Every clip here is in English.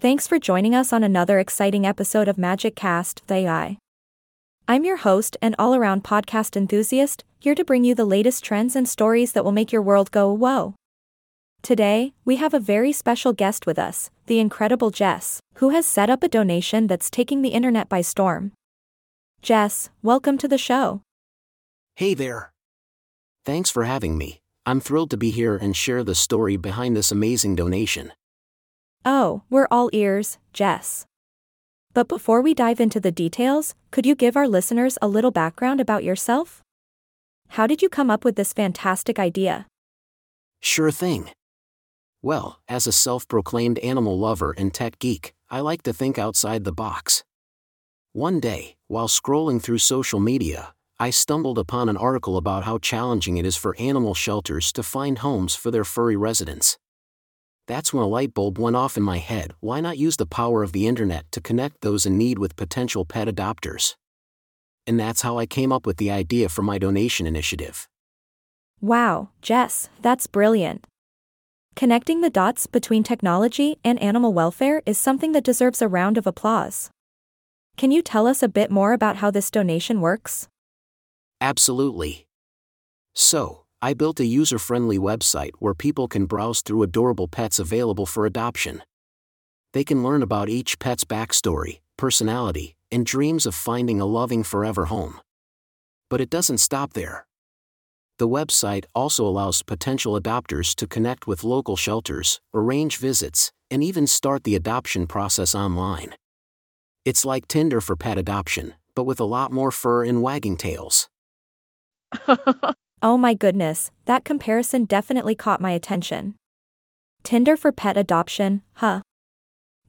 Thanks for joining us on another exciting episode of Magic Cast, the AI. I'm your host and all around podcast enthusiast, here to bring you the latest trends and stories that will make your world go whoa. Today, we have a very special guest with us, the incredible Jess, who has set up a donation that's taking the internet by storm. Jess, welcome to the show. Hey there. Thanks for having me. I'm thrilled to be here and share the story behind this amazing donation. Oh, we're all ears, Jess. But before we dive into the details, could you give our listeners a little background about yourself? How did you come up with this fantastic idea? Sure thing. Well, as a self proclaimed animal lover and tech geek, I like to think outside the box. One day, while scrolling through social media, I stumbled upon an article about how challenging it is for animal shelters to find homes for their furry residents. That's when a light bulb went off in my head why not use the power of the internet to connect those in need with potential pet adopters? And that's how I came up with the idea for my donation initiative. Wow, Jess, that's brilliant. Connecting the dots between technology and animal welfare is something that deserves a round of applause. Can you tell us a bit more about how this donation works? Absolutely. So, I built a user friendly website where people can browse through adorable pets available for adoption. They can learn about each pet's backstory, personality, and dreams of finding a loving forever home. But it doesn't stop there. The website also allows potential adopters to connect with local shelters, arrange visits, and even start the adoption process online. It's like Tinder for pet adoption, but with a lot more fur and wagging tails. oh my goodness, that comparison definitely caught my attention. Tinder for pet adoption, huh?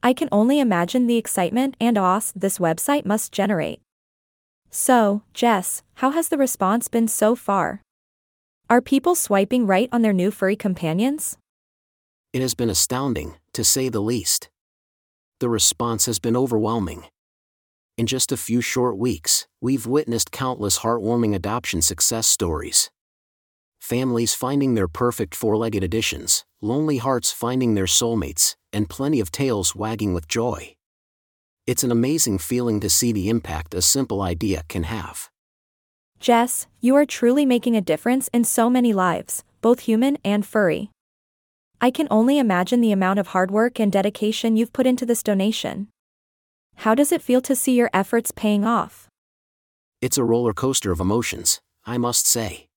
I can only imagine the excitement and awe this website must generate. So, Jess, how has the response been so far? Are people swiping right on their new furry companions? It has been astounding, to say the least. The response has been overwhelming. In just a few short weeks, we've witnessed countless heartwarming adoption success stories. Families finding their perfect four legged additions, lonely hearts finding their soulmates, and plenty of tails wagging with joy. It's an amazing feeling to see the impact a simple idea can have. Jess, you are truly making a difference in so many lives, both human and furry. I can only imagine the amount of hard work and dedication you've put into this donation. How does it feel to see your efforts paying off? It's a roller coaster of emotions, I must say.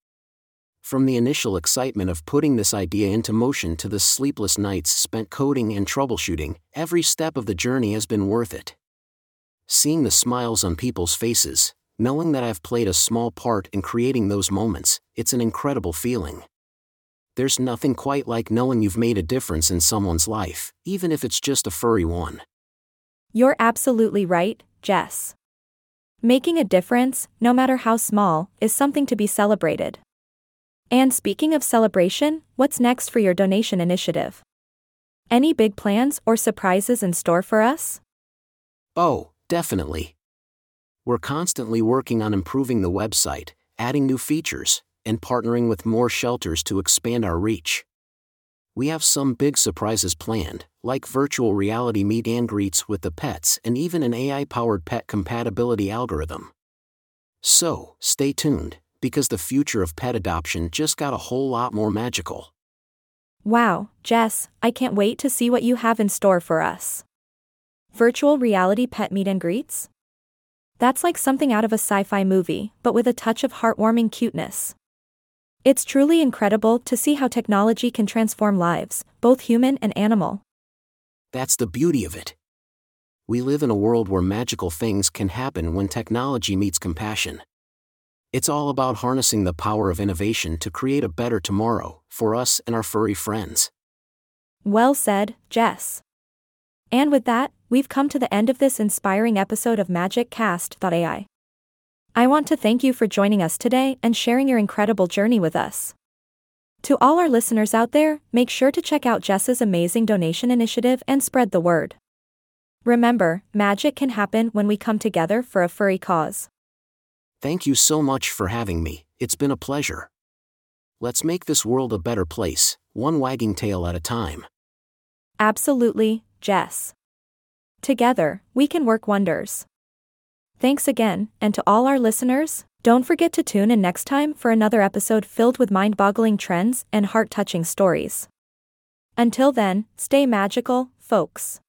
From the initial excitement of putting this idea into motion to the sleepless nights spent coding and troubleshooting, every step of the journey has been worth it. Seeing the smiles on people's faces, knowing that I've played a small part in creating those moments, it's an incredible feeling. There's nothing quite like knowing you've made a difference in someone's life, even if it's just a furry one. You're absolutely right, Jess. Making a difference, no matter how small, is something to be celebrated. And speaking of celebration, what's next for your donation initiative? Any big plans or surprises in store for us? Oh, definitely we're constantly working on improving the website, adding new features, and partnering with more shelters to expand our reach. We have some big surprises planned, like virtual reality meet and greets with the pets and even an AI powered pet compatibility algorithm. So, stay tuned, because the future of pet adoption just got a whole lot more magical. Wow, Jess, I can't wait to see what you have in store for us. Virtual reality pet meet and greets? That's like something out of a sci fi movie, but with a touch of heartwarming cuteness. It's truly incredible to see how technology can transform lives, both human and animal. That's the beauty of it. We live in a world where magical things can happen when technology meets compassion. It's all about harnessing the power of innovation to create a better tomorrow for us and our furry friends. Well said, Jess. And with that, we've come to the end of this inspiring episode of Magic Cast.ai. I want to thank you for joining us today and sharing your incredible journey with us. To all our listeners out there, make sure to check out Jess's amazing donation initiative and spread the word. Remember, magic can happen when we come together for a furry cause. Thank you so much for having me, it's been a pleasure. Let's make this world a better place, one wagging tail at a time. Absolutely, Jess. Together, we can work wonders. Thanks again, and to all our listeners, don't forget to tune in next time for another episode filled with mind boggling trends and heart touching stories. Until then, stay magical, folks.